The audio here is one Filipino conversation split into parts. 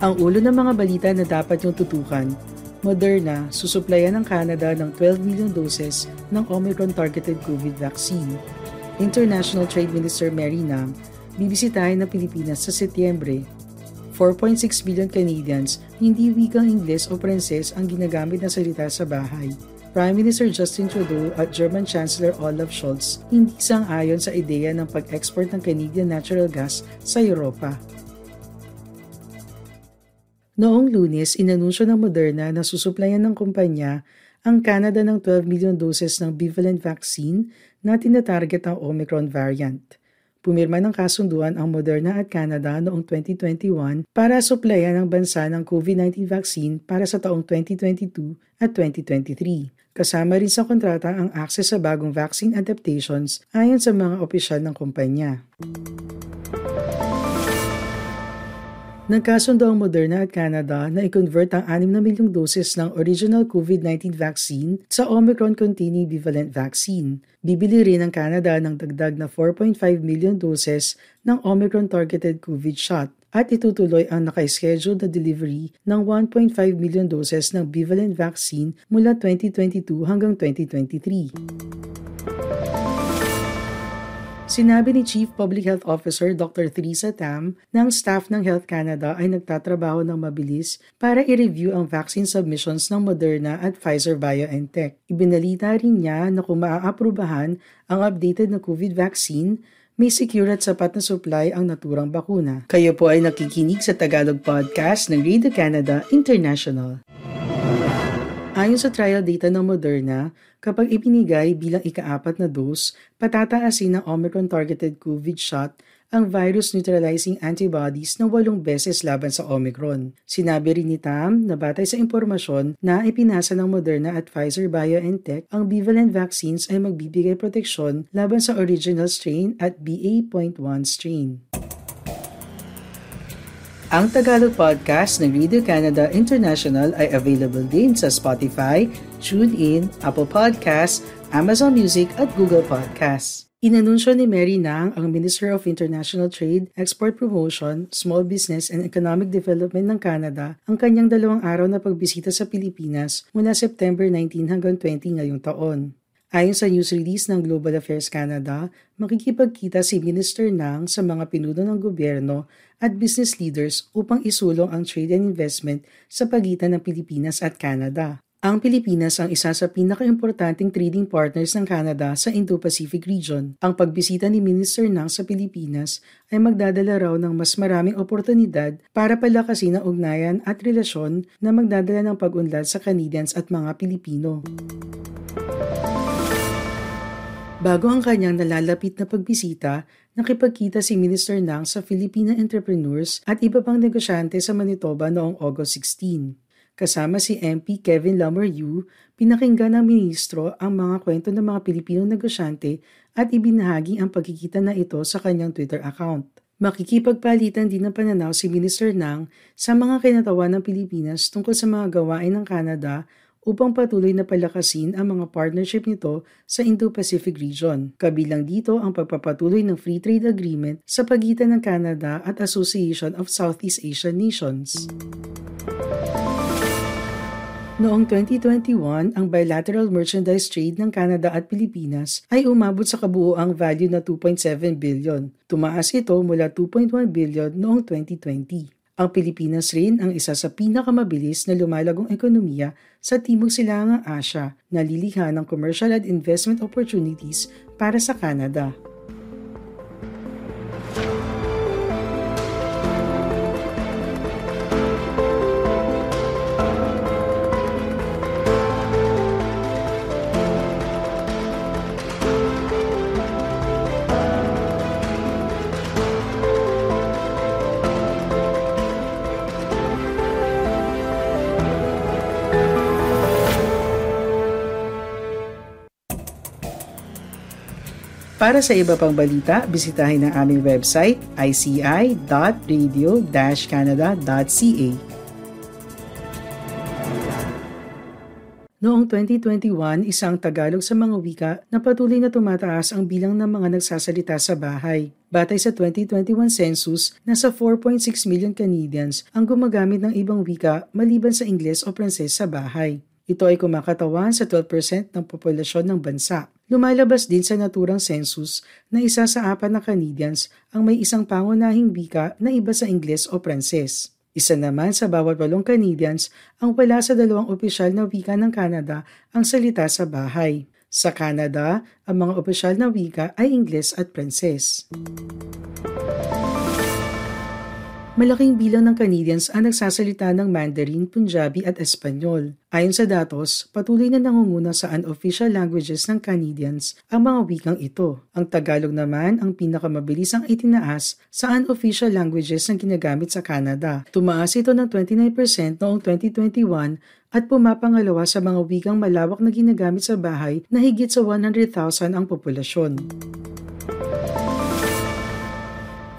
Ang ulo ng mga balita na dapat yung tutukan, Moderna susuplayan ng Canada ng 12 million doses ng Omicron-targeted COVID vaccine. International Trade Minister Mary Nam bibisitahin ng Pilipinas sa Setyembre. 4.6 billion Canadians hindi wikang Ingles o Pranses ang ginagamit na salita sa bahay. Prime Minister Justin Trudeau at German Chancellor Olaf Scholz hindi sang-ayon sa ideya ng pag-export ng Canadian natural gas sa Europa. Noong lunes, inanunsyo ng Moderna na susuplayan ng kumpanya ang Canada ng 12 million doses ng bivalent vaccine na tinatarget ang Omicron variant. Pumirma ng kasunduan ang Moderna at Canada noong 2021 para suplayan ang bansa ng COVID-19 vaccine para sa taong 2022 at 2023. Kasama rin sa kontrata ang access sa bagong vaccine adaptations ayon sa mga opisyal ng kumpanya. Nagkasundo ang Moderna at Canada na i-convert ang 6 na milyong doses ng original COVID-19 vaccine sa Omicron-containing bivalent vaccine. Bibili rin ang Canada ng dagdag na 4.5 million doses ng Omicron-targeted COVID shot at itutuloy ang naka-schedule na delivery ng 1.5 million doses ng bivalent vaccine mula 2022 hanggang 2023. Sinabi ni Chief Public Health Officer Dr. Theresa Tam na ang staff ng Health Canada ay nagtatrabaho ng mabilis para i-review ang vaccine submissions ng Moderna at Pfizer BioNTech. Ibinalita rin niya na kung maaaprubahan ang updated na COVID vaccine, may secure at sapat na supply ang naturang bakuna. Kayo po ay nakikinig sa Tagalog Podcast ng Radio Canada International. Ayon sa trial data ng Moderna, kapag ipinigay bilang ikaapat na dose, patataasin ng Omicron-targeted COVID shot ang virus-neutralizing antibodies na walong beses laban sa Omicron. Sinabi rin ni Tam na batay sa impormasyon na ipinasa ng Moderna at Pfizer BioNTech, ang bivalent vaccines ay magbibigay proteksyon laban sa original strain at BA.1 strain. Ang Tagalog Podcast ng Radio Canada International ay available din sa Spotify, TuneIn, Apple Podcasts, Amazon Music at Google Podcasts. Inanunsyo ni Mary Nang, ang Minister of International Trade, Export Promotion, Small Business and Economic Development ng Canada ang kanyang dalawang araw na pagbisita sa Pilipinas mula September 19 hanggang 20 ngayong taon. Ayon sa news release ng Global Affairs Canada, makikipagkita si Minister Nang sa mga pinuno ng gobyerno at business leaders upang isulong ang trade and investment sa pagitan ng Pilipinas at Canada. Ang Pilipinas ang isa sa pinakaimportanteng trading partners ng Canada sa Indo-Pacific region. Ang pagbisita ni Minister Nang sa Pilipinas ay magdadala raw ng mas maraming oportunidad para palakasin ang ugnayan at relasyon na magdadala ng pag-unlad sa Canadians at mga Pilipino. Bago ang kanyang nalalapit na pagbisita, nakipagkita si Minister Nang sa Filipino entrepreneurs at iba pang negosyante sa Manitoba noong August 16. Kasama si MP Kevin Lameryu, pinakinggan ng ministro ang mga kwento ng mga Pilipinong negosyante at ibinahagi ang pagkikita na ito sa kanyang Twitter account. Makikipagpalitan din ng pananaw si Minister Nang sa mga kinatawan ng Pilipinas tungkol sa mga gawain ng Canada upang patuloy na palakasin ang mga partnership nito sa Indo-Pacific region. Kabilang dito ang pagpapatuloy ng Free Trade Agreement sa pagitan ng Canada at Association of Southeast Asian Nations. Noong 2021, ang bilateral merchandise trade ng Canada at Pilipinas ay umabot sa kabuoang value na 2.7 billion. Tumaas ito mula 2.1 billion noong 2020. Ang Pilipinas rin ang isa sa pinakamabilis na lumalagong ekonomiya sa Timog Silangang Asya na lilikha ng commercial and investment opportunities para sa Canada. Para sa iba pang balita, bisitahin ang aming website ici.radio-canada.ca. Noong 2021, isang Tagalog sa mga wika na patuloy na tumataas ang bilang ng mga nagsasalita sa bahay. Batay sa 2021 census, nasa 4.6 million Canadians ang gumagamit ng ibang wika maliban sa Ingles o Pranses sa bahay. Ito ay kumakatawan sa 12% ng populasyon ng bansa. Lumalabas din sa naturang census na isa sa apat na Canadians ang may isang pangunahing wika na iba sa Ingles o Pranses. Isa naman sa bawat walong Canadians ang wala sa dalawang opisyal na wika ng Canada ang salita sa bahay. Sa Canada, ang mga opisyal na wika ay Ingles at Pranses. Malaking bilang ng Canadians ang nagsasalita ng Mandarin, Punjabi at Espanyol. Ayon sa datos, patuloy na nangunguna sa unofficial languages ng Canadians ang mga wikang ito. Ang Tagalog naman ang pinakamabilis ang itinaas sa unofficial languages na ginagamit sa Canada. Tumaas ito ng 29% noong 2021 at pumapangalawa sa mga wikang malawak na ginagamit sa bahay na higit sa 100,000 ang populasyon.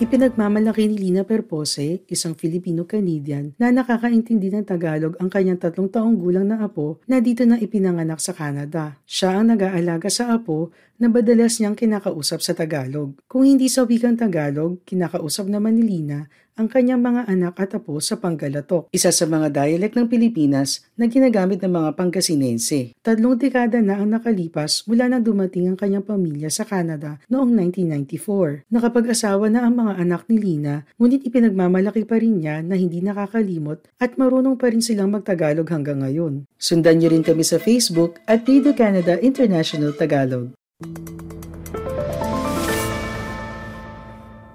Ipinagmamalaki ni Lina Perpose, isang Filipino-Canadian, na nakakaintindi ng Tagalog ang kanyang tatlong taong gulang na apo na dito na ipinanganak sa Canada. Siya ang nag-aalaga sa apo na madalas niyang kinakausap sa Tagalog. Kung hindi sa wikang Tagalog, kinakausap naman ni Lina ang kanyang mga anak at apo sa Panggalatok, isa sa mga dialect ng Pilipinas na ginagamit ng mga Pangasinense. Tatlong dekada na ang nakalipas mula nang dumating ang kanyang pamilya sa Canada noong 1994. Nakapag-asawa na ang mga anak ni Lina, ngunit ipinagmamalaki pa rin niya na hindi nakakalimot at marunong pa rin silang magtagalog hanggang ngayon. Sundan niyo rin kami sa Facebook at Radio Canada International Tagalog.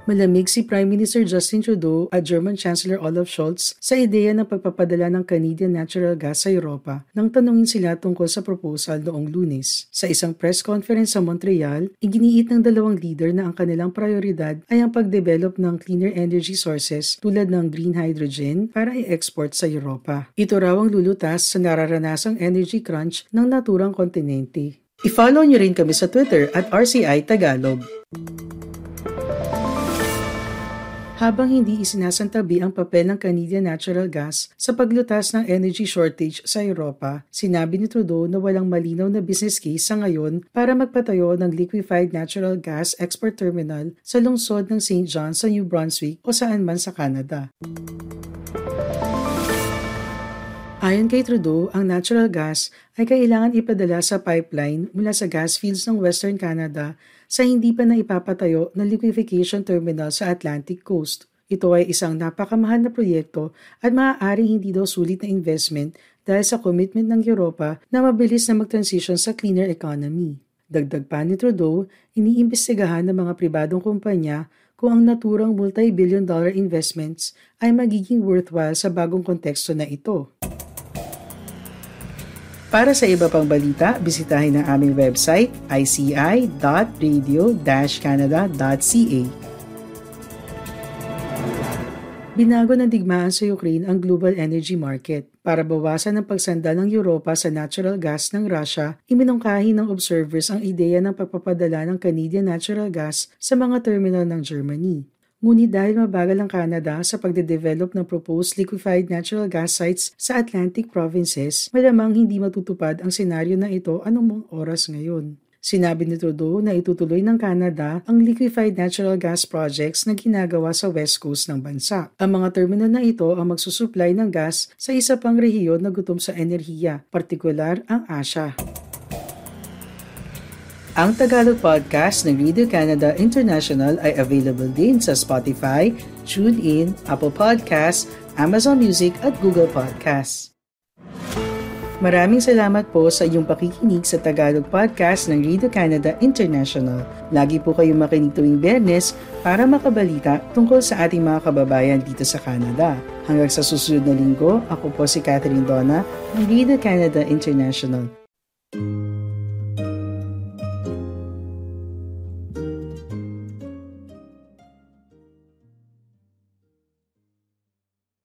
Malamig si Prime Minister Justin Trudeau at German Chancellor Olaf Scholz sa ideya ng pagpapadala ng Canadian natural gas sa Europa nang tanungin sila tungkol sa proposal noong lunes. Sa isang press conference sa Montreal, iginiit ng dalawang leader na ang kanilang prioridad ay ang pagdevelop ng cleaner energy sources tulad ng green hydrogen para i-export sa Europa. Ito raw ang lulutas sa nararanasang energy crunch ng naturang kontinente. I-follow nyo rin kami sa Twitter at RCI Tagalog. Habang hindi isinasantabi ang papel ng Canadian natural gas sa paglutas ng energy shortage sa Europa, sinabi ni Trudeau na walang malinaw na business case sa ngayon para magpatayo ng liquefied natural gas export terminal sa lungsod ng St. John sa New Brunswick o saan man sa Canada. Ayon kay Trudeau, ang natural gas ay kailangan ipadala sa pipeline mula sa gas fields ng Western Canada sa hindi pa na ipapatayo na liquefaction terminal sa Atlantic Coast. Ito ay isang napakamahal na proyekto at maaaring hindi daw sulit na investment dahil sa commitment ng Europa na mabilis na mag-transition sa cleaner economy. Dagdag pa ni Trudeau, iniimbestigahan ng mga pribadong kumpanya kung ang naturang multi-billion dollar investments ay magiging worthwhile sa bagong konteksto na ito. Para sa iba pang balita, bisitahin ang aming website ici.radio-canada.ca. Binago ng digmaan sa Ukraine ang global energy market. Para bawasan ang pagsandal ng Europa sa natural gas ng Russia, iminungkahi ng observers ang ideya ng pagpapadala ng Canadian natural gas sa mga terminal ng Germany. Ngunit dahil mabagal ang Canada sa pagde-develop ng proposed liquefied natural gas sites sa Atlantic provinces, malamang hindi matutupad ang senaryo na ito anumang oras ngayon. Sinabi ni Trudeau na itutuloy ng Canada ang liquefied natural gas projects na ginagawa sa west coast ng bansa. Ang mga terminal na ito ang magsusupply ng gas sa isa pang rehiyon na gutom sa enerhiya, partikular ang Asia. Ang Tagalog podcast ng Radio Canada International ay available din sa Spotify, TuneIn, Apple Podcasts, Amazon Music at Google Podcasts. Maraming salamat po sa iyong pakikinig sa Tagalog Podcast ng Radio Canada International. Lagi po kayong makinig tuwing Bernes para makabalita tungkol sa ating mga kababayan dito sa Canada. Hanggang sa susunod na linggo, ako po si Catherine Donna ng Radio Canada International.